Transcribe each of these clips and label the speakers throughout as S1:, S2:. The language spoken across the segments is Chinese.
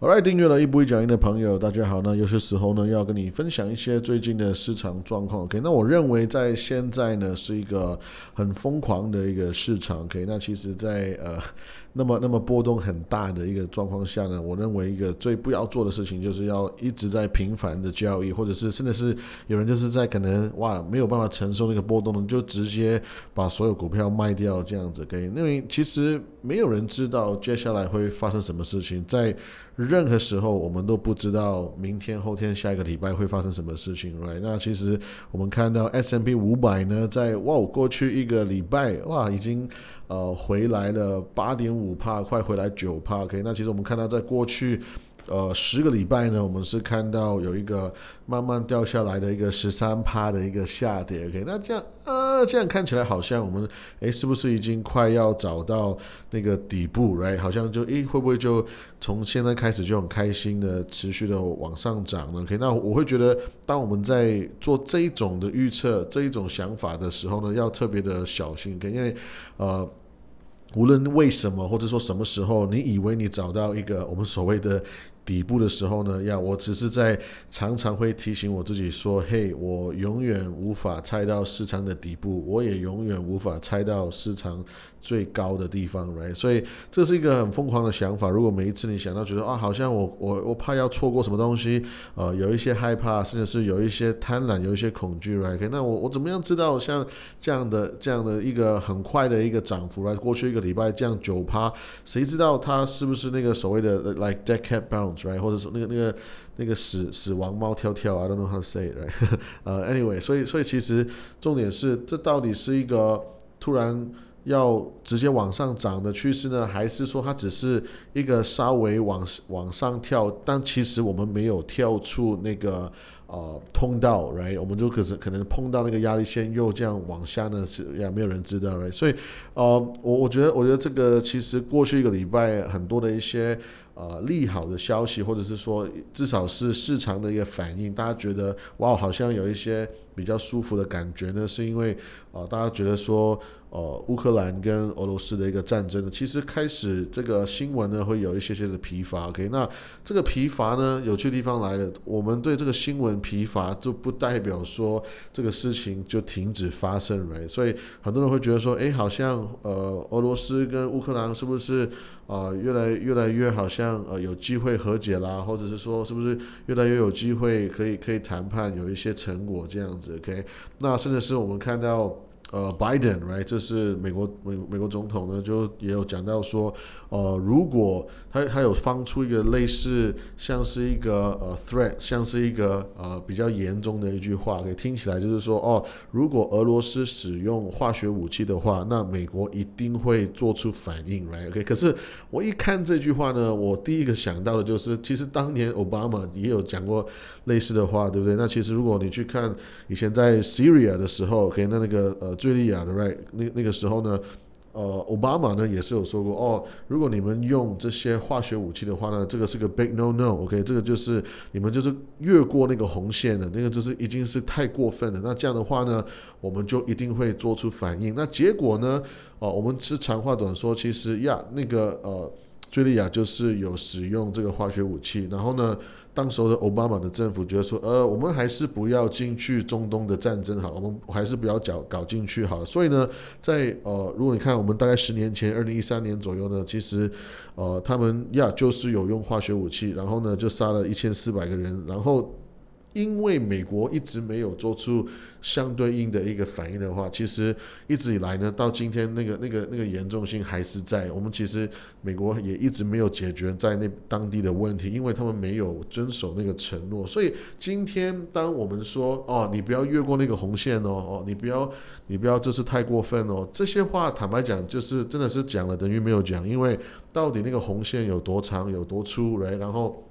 S1: Alright，订阅了一步一讲音的朋友，大家好。那有些时候呢，要跟你分享一些最近的市场状况。OK，那我认为在现在呢，是一个很疯狂的一个市场。OK，那其实，在呃。那么，那么波动很大的一个状况下呢，我认为一个最不要做的事情，就是要一直在频繁的交易，或者是甚至是有人就是在可能哇没有办法承受那个波动，就直接把所有股票卖掉这样子。可以，因为其实没有人知道接下来会发生什么事情，在任何时候我们都不知道明天、后天、下一个礼拜会发生什么事情。Right？那其实我们看到 S M P 五百呢，在哇过去一个礼拜哇已经。呃，回来了八点五帕，快回来九帕。OK，那其实我们看到，在过去呃十个礼拜呢，我们是看到有一个慢慢掉下来的一个十三帕的一个下跌。OK，那这样呃那，这样看起来好像我们诶，是不是已经快要找到那个底部？Right？好像就诶，会不会就从现在开始就很开心的持续的往上涨呢？OK，那我会觉得，当我们在做这一种的预测、这一种想法的时候呢，要特别的小心。因为呃。无论为什么，或者说什么时候，你以为你找到一个我们所谓的。底部的时候呢，呀，我只是在常常会提醒我自己说，嘿，我永远无法猜到市场的底部，我也永远无法猜到市场最高的地方，right？所以这是一个很疯狂的想法。如果每一次你想到觉得啊，好像我我我怕要错过什么东西，呃，有一些害怕，甚至是有一些贪婪，有一些恐惧，right？那我我怎么样知道像这样的这样的一个很快的一个涨幅，来过去一个礼拜这样九趴，谁知道它是不是那个所谓的 like dead cat bounce？right，或者说那个那个那个死死亡猫跳跳，I don't know how to say right，呃，anyway，所以所以其实重点是这到底是一个突然要直接往上涨的趋势呢，还是说它只是一个稍微往往上跳，但其实我们没有跳出那个呃通道，right，我们就可是可能碰到那个压力线又这样往下呢，是也没有人知道，right，所以呃，我我觉得我觉得这个其实过去一个礼拜很多的一些。呃，利好的消息，或者是说，至少是市场的一个反应，大家觉得哇，好像有一些比较舒服的感觉呢，是因为啊，大家觉得说。呃，乌克兰跟俄罗斯的一个战争呢，其实开始这个新闻呢会有一些些的疲乏。OK，那这个疲乏呢，有趣地方来了，我们对这个新闻疲乏，就不代表说这个事情就停止发生，right？所以很多人会觉得说，哎，好像呃，俄罗斯跟乌克兰是不是啊，越来越来越好像像呃有机会和解啦，或者是说是不是越来越有机会可以可以谈判，有一些成果这样子？OK，那甚至是我们看到。呃，Biden，right，这是美国美美国总统呢，就也有讲到说，呃，如果他他有放出一个类似像是一个呃 threat，像是一个呃比较严重的一句话，给听起来就是说，哦，如果俄罗斯使用化学武器的话，那美国一定会做出反应，right？OK，可是我一看这句话呢，我第一个想到的就是，其实当年奥巴马也有讲过类似的话，对不对？那其实如果你去看以前在 Syria 的时候，OK，那那个呃。叙利亚的 right 那那个时候呢，呃，奥巴马呢也是有说过哦，如果你们用这些化学武器的话呢，这个是个 big no no，OK，这个就是你们就是越过那个红线的，那个就是已经是太过分了。那这样的话呢，我们就一定会做出反应。那结果呢，哦，我们是长话短说，其实呀，那个呃，叙利亚就是有使用这个化学武器，然后呢。当时的奥巴马的政府觉得说，呃，我们还是不要进去中东的战争好，我们还是不要搞搞进去好了。所以呢，在呃，如果你看我们大概十年前，二零一三年左右呢，其实，呃，他们呀就是有用化学武器，然后呢就杀了一千四百个人，然后。因为美国一直没有做出相对应的一个反应的话，其实一直以来呢，到今天那个那个那个严重性还是在。我们其实美国也一直没有解决在那当地的问题，因为他们没有遵守那个承诺。所以今天当我们说哦，你不要越过那个红线哦，哦，你不要你不要这是太过分哦，这些话坦白讲就是真的是讲了等于没有讲，因为到底那个红线有多长有多粗，来然后。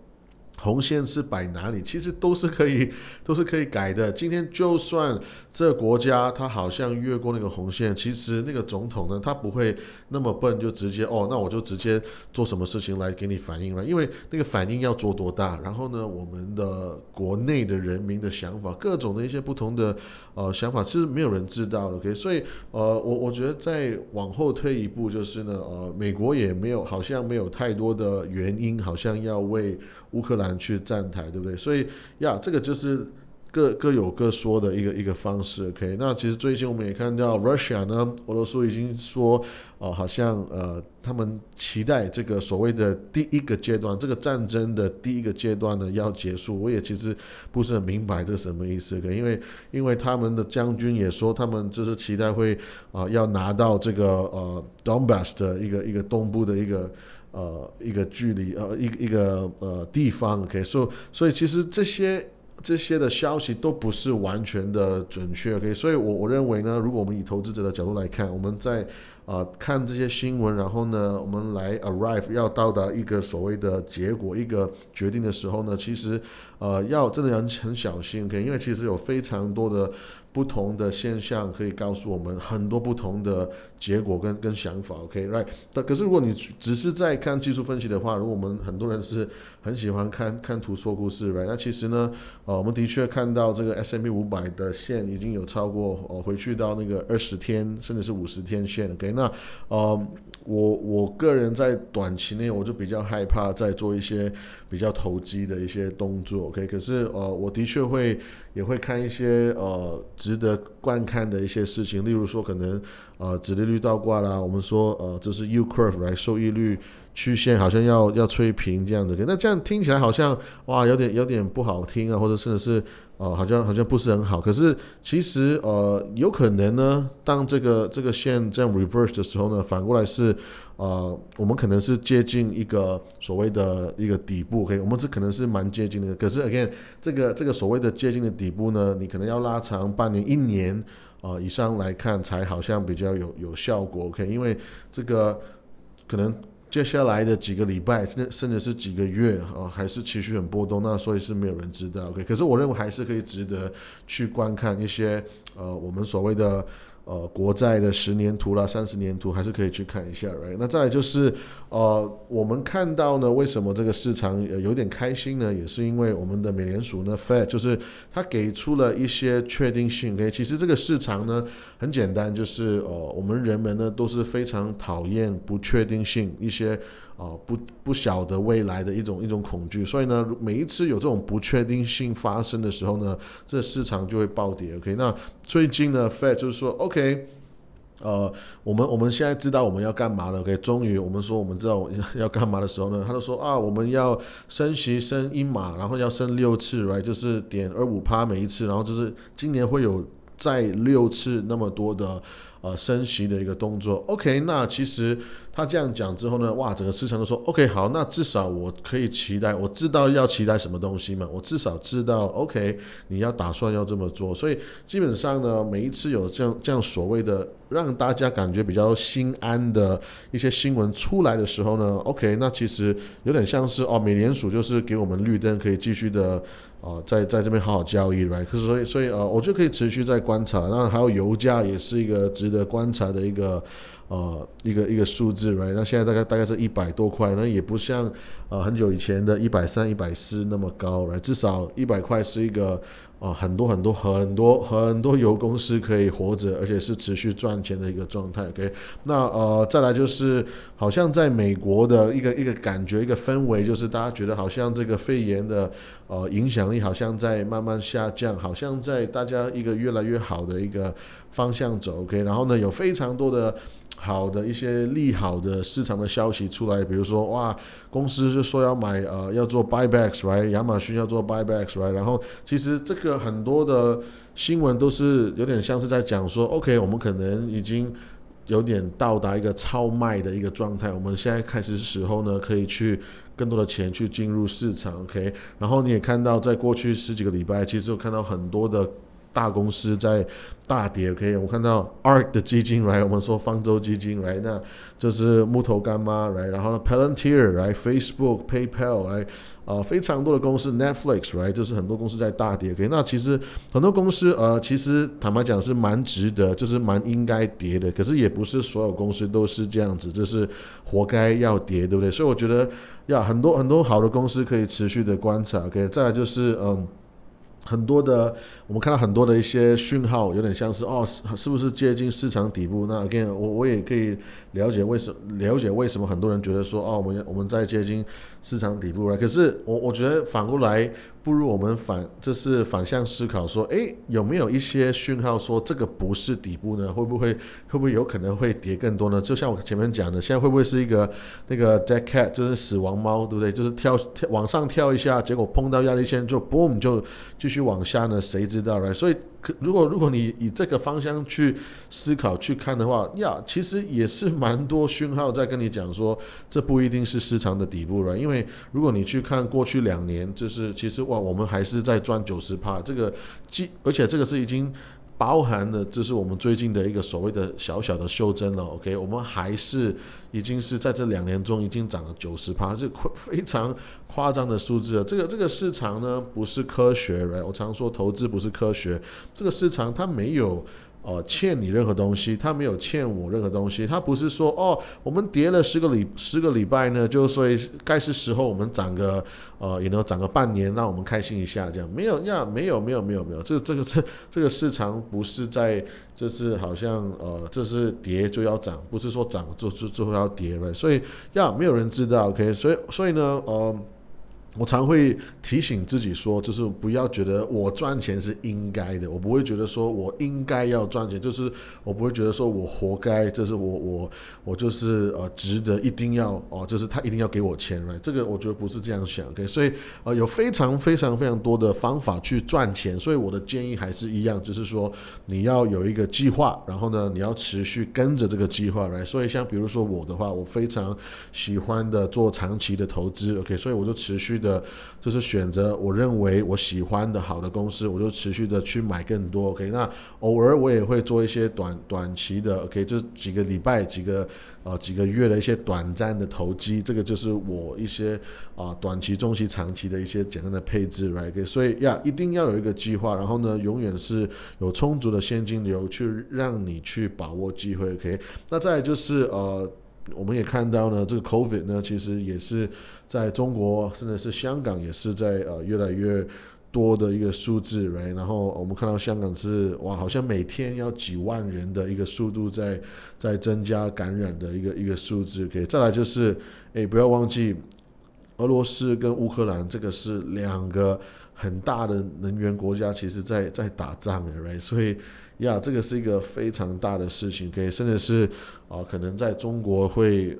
S1: 红线是摆哪里，其实都是可以，都是可以改的。今天就算这个国家它好像越过那个红线，其实那个总统呢，他不会那么笨，就直接哦，那我就直接做什么事情来给你反应了，因为那个反应要做多大，然后呢，我们的国内的人民的想法，各种的一些不同的呃想法，其实没有人知道的。OK，所以呃，我我觉得再往后退一步，就是呢，呃，美国也没有好像没有太多的原因，好像要为乌克兰去站台，对不对？所以呀，这个就是各各有各说的一个一个方式。OK，那其实最近我们也看到，Russia 呢，俄罗斯已经说，哦，好像呃，他们期待这个所谓的第一个阶段，这个战争的第一个阶段呢要结束。我也其实不是很明白这什么意思，因为因为他们的将军也说，他们就是期待会啊要拿到这个呃 Donbass 的一个一个东部的一个。呃，一个距离，呃，一一个呃地方，OK，所以所以其实这些这些的消息都不是完全的准确，OK，所以我我认为呢，如果我们以投资者的角度来看，我们在啊看这些新闻，然后呢，我们来 arrive 要到达一个所谓的结果，一个决定的时候呢，其实呃要真的要很小心，OK，因为其实有非常多的。不同的现象可以告诉我们很多不同的结果跟跟想法，OK，right？但可是如果你只是在看技术分析的话，如果我们很多人是很喜欢看看图说故事，right？那其实呢，呃，我们的确看到这个 S M P 五百的线已经有超过呃回去到那个二十天甚至是五十天线，OK？那呃，我我个人在短期内我就比较害怕再做一些比较投机的一些动作，OK？可是呃，我的确会。也会看一些呃值得观看的一些事情，例如说可能呃，指利率倒挂啦，我们说呃，这是 U curve 来收益率曲线好像要要吹平这样子，那这样听起来好像哇有点有点不好听啊，或者甚至是呃好像好像不是很好，可是其实呃有可能呢，当这个这个线这样 reverse 的时候呢，反过来是。呃，我们可能是接近一个所谓的一个底部，OK，我们这可能是蛮接近的。可是 again，这个这个所谓的接近的底部呢，你可能要拉长半年、一年啊以上来看，才好像比较有有效果，OK，因为这个可能接下来的几个礼拜，甚甚至是几个月啊，还是持续很波动，那所以是没有人知道，OK。可是我认为还是可以值得去观看一些呃，我们所谓的。呃，国债的十年图啦、三十年图还是可以去看一下，right？那再来就是，呃，我们看到呢，为什么这个市场有点开心呢？也是因为我们的美联储呢，Fed，就是它给出了一些确定性。OK，其实这个市场呢，很简单，就是呃，我们人们呢都是非常讨厌不确定性一些。啊，不不晓得未来的一种一种恐惧，所以呢，每一次有这种不确定性发生的时候呢，这市场就会暴跌。OK，那最近呢，Fed 就是说，OK，呃，我们我们现在知道我们要干嘛了。OK，终于我们说我们知道 要干嘛的时候呢，他就说啊，我们要升息升一码，然后要升六次，Right，就是点二五趴每一次，然后就是今年会有再六次那么多的。呃，升息的一个动作，OK，那其实他这样讲之后呢，哇，整个市场都说 OK，好，那至少我可以期待，我知道要期待什么东西嘛，我至少知道 OK，你要打算要这么做，所以基本上呢，每一次有这样这样所谓的让大家感觉比较心安的一些新闻出来的时候呢，OK，那其实有点像是哦，美联储就是给我们绿灯，可以继续的。啊，在在这边好好交易，right？可是所以所以呃，我就可以持续在观察。那还有油价也是一个值得观察的一个呃一个一个数字，right？那现在大概大概是一百多块，那也不像呃很久以前的一百三、一百四那么高，right？至少一百块是一个。啊，很多很多很多很多油公司可以活着，而且是持续赚钱的一个状态。OK，那呃，再来就是，好像在美国的一个一个感觉，一个氛围，就是大家觉得好像这个肺炎的呃影响力好像在慢慢下降，好像在大家一个越来越好的一个方向走。OK，然后呢，有非常多的。好的一些利好的市场的消息出来，比如说哇，公司就说要买呃要做 buybacks，right？亚马逊要做 buybacks，right？然后其实这个很多的新闻都是有点像是在讲说，OK，我们可能已经有点到达一个超卖的一个状态，我们现在开始时候呢，可以去更多的钱去进入市场，OK？然后你也看到，在过去十几个礼拜，其实有看到很多的。大公司在大跌，OK，我看到 ARK 的基金来，我们说方舟基金来，那就是木头干妈来，然后 Palantir 来，Facebook、PayPal 来，呃，非常多的公司，Netflix 来，就是很多公司在大跌，OK，那其实很多公司呃，其实坦白讲是蛮值得，就是蛮应该跌的，可是也不是所有公司都是这样子，就是活该要跌，对不对？所以我觉得呀，很多很多好的公司可以持续的观察，OK，再来就是嗯。很多的，我们看到很多的一些讯号，有点像是哦，是是不是接近市场底部？那 again，我我也可以了解为什了解为什么很多人觉得说哦，我们我们在接近市场底部了。可是我我觉得反过来。不如我们反，这是反向思考，说，诶，有没有一些讯号说这个不是底部呢？会不会会不会有可能会跌更多呢？就像我前面讲的，现在会不会是一个那个 dead cat，就是死亡猫，对不对？就是跳跳往上跳一下，结果碰到压力线就 boom 就继续往下呢？谁知道呢所以。如果如果你以这个方向去思考去看的话，呀，其实也是蛮多讯号在跟你讲说，这不一定是市场的底部了。因为如果你去看过去两年，就是其实哇，我们还是在赚九十帕，这个，既而且这个是已经。包含的，这是我们最近的一个所谓的小小的修正了。OK，我们还是已经是在这两年中已经涨了九十趴，是非常夸张的数字了。这个这个市场呢，不是科学我常说投资不是科学，这个市场它没有。哦，欠你任何东西，他没有欠我任何东西，他不是说哦，我们跌了十个礼十个礼拜呢，就所以该是时候我们涨个呃，也能涨个半年，让我们开心一下，这样。没有呀，没有没有没有没有，这这个这这个市场不是在，就是好像呃，这是跌就要涨，不是说涨就就就要跌了，所以呀，没有人知道，OK，所以所以呢，呃。我常会提醒自己说，就是不要觉得我赚钱是应该的，我不会觉得说我应该要赚钱，就是我不会觉得说我活该，就是我我我就是呃值得一定要哦，就是他一定要给我钱来这个我觉得不是这样想，OK？所以呃有非常非常非常多的方法去赚钱，所以我的建议还是一样，就是说你要有一个计划，然后呢你要持续跟着这个计划来。所以像比如说我的话，我非常喜欢的做长期的投资，OK？所以我就持续的。的，就是选择我认为我喜欢的好的公司，我就持续的去买更多。OK，那偶尔我也会做一些短短期的，OK，就几个礼拜、几个呃几个月的一些短暂的投机，这个就是我一些啊短期、中期、长期的一些简单的配置，Right？所以呀，一定要有一个计划，然后呢，永远是有充足的现金流去让你去把握机会。OK，那再就是呃。我们也看到呢，这个 COVID 呢，其实也是在中国，甚至是香港，也是在呃越来越多的一个数字，right？然后我们看到香港是哇，好像每天要几万人的一个速度在在增加感染的一个一个数字。OK，再来就是，哎，不要忘记俄罗斯跟乌克兰，这个是两个很大的能源国家，其实在在打仗，right？所以。呀，这个是一个非常大的事情，可以甚至是啊，可能在中国会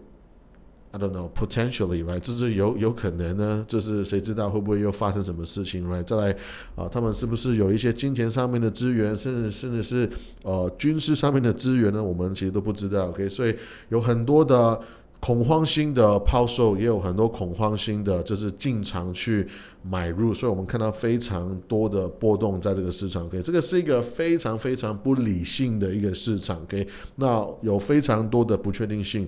S1: ，I don't know potentially right，就是有有可能呢，就是谁知道会不会又发生什么事情，right？再来啊，他们是不是有一些金钱上面的资源，甚至甚至是呃军事上面的资源呢？我们其实都不知道，OK？所以有很多的。恐慌性的抛售也有很多恐慌性的，就是进场去买入，所以我们看到非常多的波动在这个市场。OK，这个是一个非常非常不理性的一个市场。OK，那有非常多的不确定性，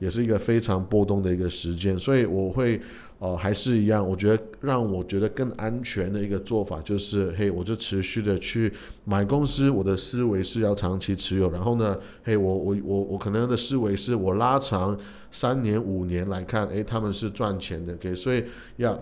S1: 也是一个非常波动的一个时间。所以我会。呃，还是一样，我觉得让我觉得更安全的一个做法就是，嘿，我就持续的去买公司，我的思维是要长期持有，然后呢，嘿，我我我我可能的思维是我拉长三年五年来看，诶，他们是赚钱的给所以要。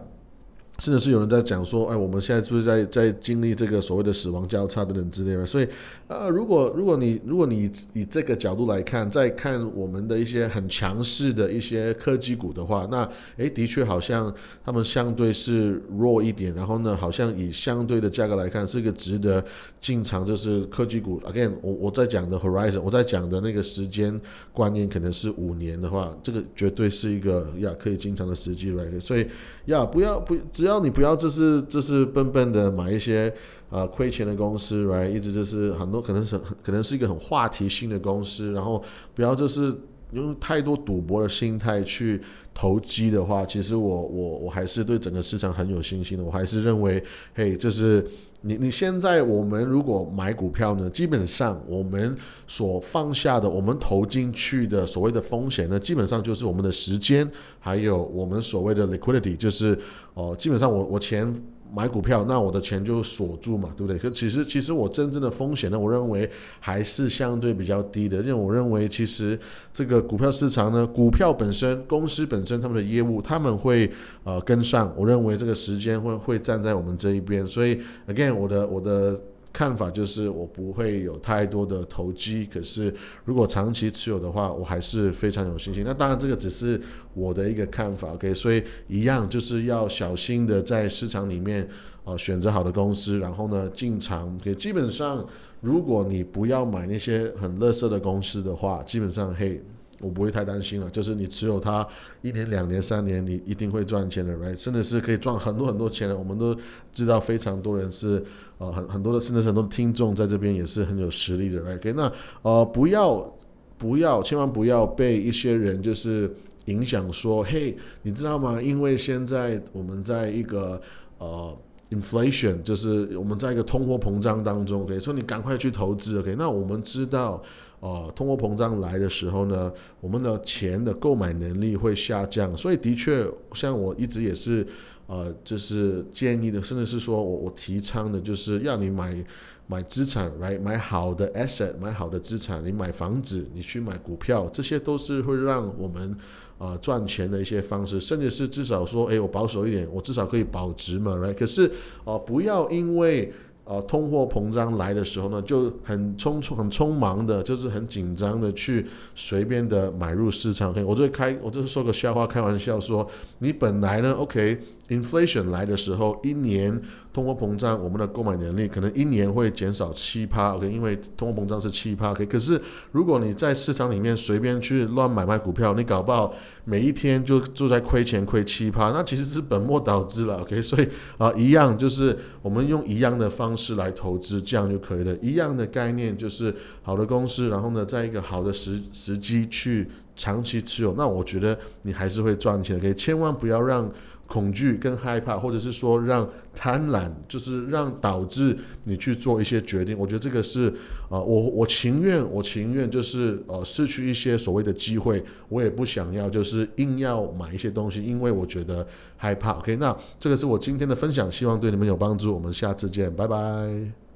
S1: 甚至是有人在讲说，哎，我们现在是不是在在经历这个所谓的死亡交叉等等之类的？所以，呃，如果如果你如果你以这个角度来看，再看我们的一些很强势的一些科技股的话，那诶，的确好像他们相对是弱一点。然后呢，好像以相对的价格来看，是一个值得进场，就是科技股。Again，我我在讲的 Horizon，我在讲的那个时间观念可能是五年的话，这个绝对是一个呀可以进场的时机，Right？所以呀，不要不只。只要你不要，就是就是笨笨的买一些啊亏钱的公司，right？一直就是很多可能是可能是一个很话题性的公司，然后不要就是用太多赌博的心态去投机的话，其实我我我还是对整个市场很有信心的，我还是认为，嘿，就是你你现在我们如果买股票呢，基本上我们所放下的，我们投进去的所谓的风险呢，基本上就是我们的时间，还有我们所谓的 liquidity，就是哦，基本上我我钱。买股票，那我的钱就锁住嘛，对不对？可其实，其实我真正的风险呢，我认为还是相对比较低的。因为我认为，其实这个股票市场呢，股票本身、公司本身他们的业务，他们会呃跟上。我认为这个时间会会站在我们这一边。所以，again，我的我的。看法就是我不会有太多的投机，可是如果长期持有的话，我还是非常有信心。那当然这个只是我的一个看法，OK？所以一样就是要小心的在市场里面呃选择好的公司，然后呢进场。给基本上如果你不要买那些很垃圾的公司的话，基本上嘿。我不会太担心了，就是你持有它一年、两年、三年，你一定会赚钱的，right？甚至是可以赚很多很多钱的。我们都知道，非常多人是呃很很多的，甚至很多的听众在这边也是很有实力的，right？那呃不要不要，千万不要被一些人就是影响说，嘿，你知道吗？因为现在我们在一个呃 inflation，就是我们在一个通货膨胀当中，OK？说你赶快去投资，OK？那我们知道。呃，通货膨胀来的时候呢，我们的钱的购买能力会下降，所以的确，像我一直也是，呃，就是建议的，甚至是说我我提倡的，就是要你买买资产来买好的 asset，买好的资产，你买房子，你去买股票，这些都是会让我们呃赚钱的一些方式，甚至是至少说，哎，我保守一点，我至少可以保值嘛，right？可是呃，不要因为呃，通货膨胀来的时候呢，就很匆匆、很匆忙的，就是很紧张的去随便的买入市场。我就开，我就是说个笑话，开玩笑说，你本来呢，OK。Inflation 来的时候，一年通货膨胀，我们的购买能力可能一年会减少七趴，OK，因为通货膨胀是七趴，OK。可是如果你在市场里面随便去乱买卖股票，你搞不好每一天就就在亏钱，亏七趴，那其实是本末倒置了，OK。所以啊，一样就是我们用一样的方式来投资，这样就可以了。一样的概念就是好的公司，然后呢，在一个好的时时机去长期持有，那我觉得你还是会赚钱，OK。千万不要让。恐惧跟害怕，或者是说让贪婪，就是让导致你去做一些决定。我觉得这个是，啊，我我情愿，我情愿就是呃失去一些所谓的机会，我也不想要就是硬要买一些东西，因为我觉得害怕。OK，那这个是我今天的分享，希望对你们有帮助。我们下次见，拜拜。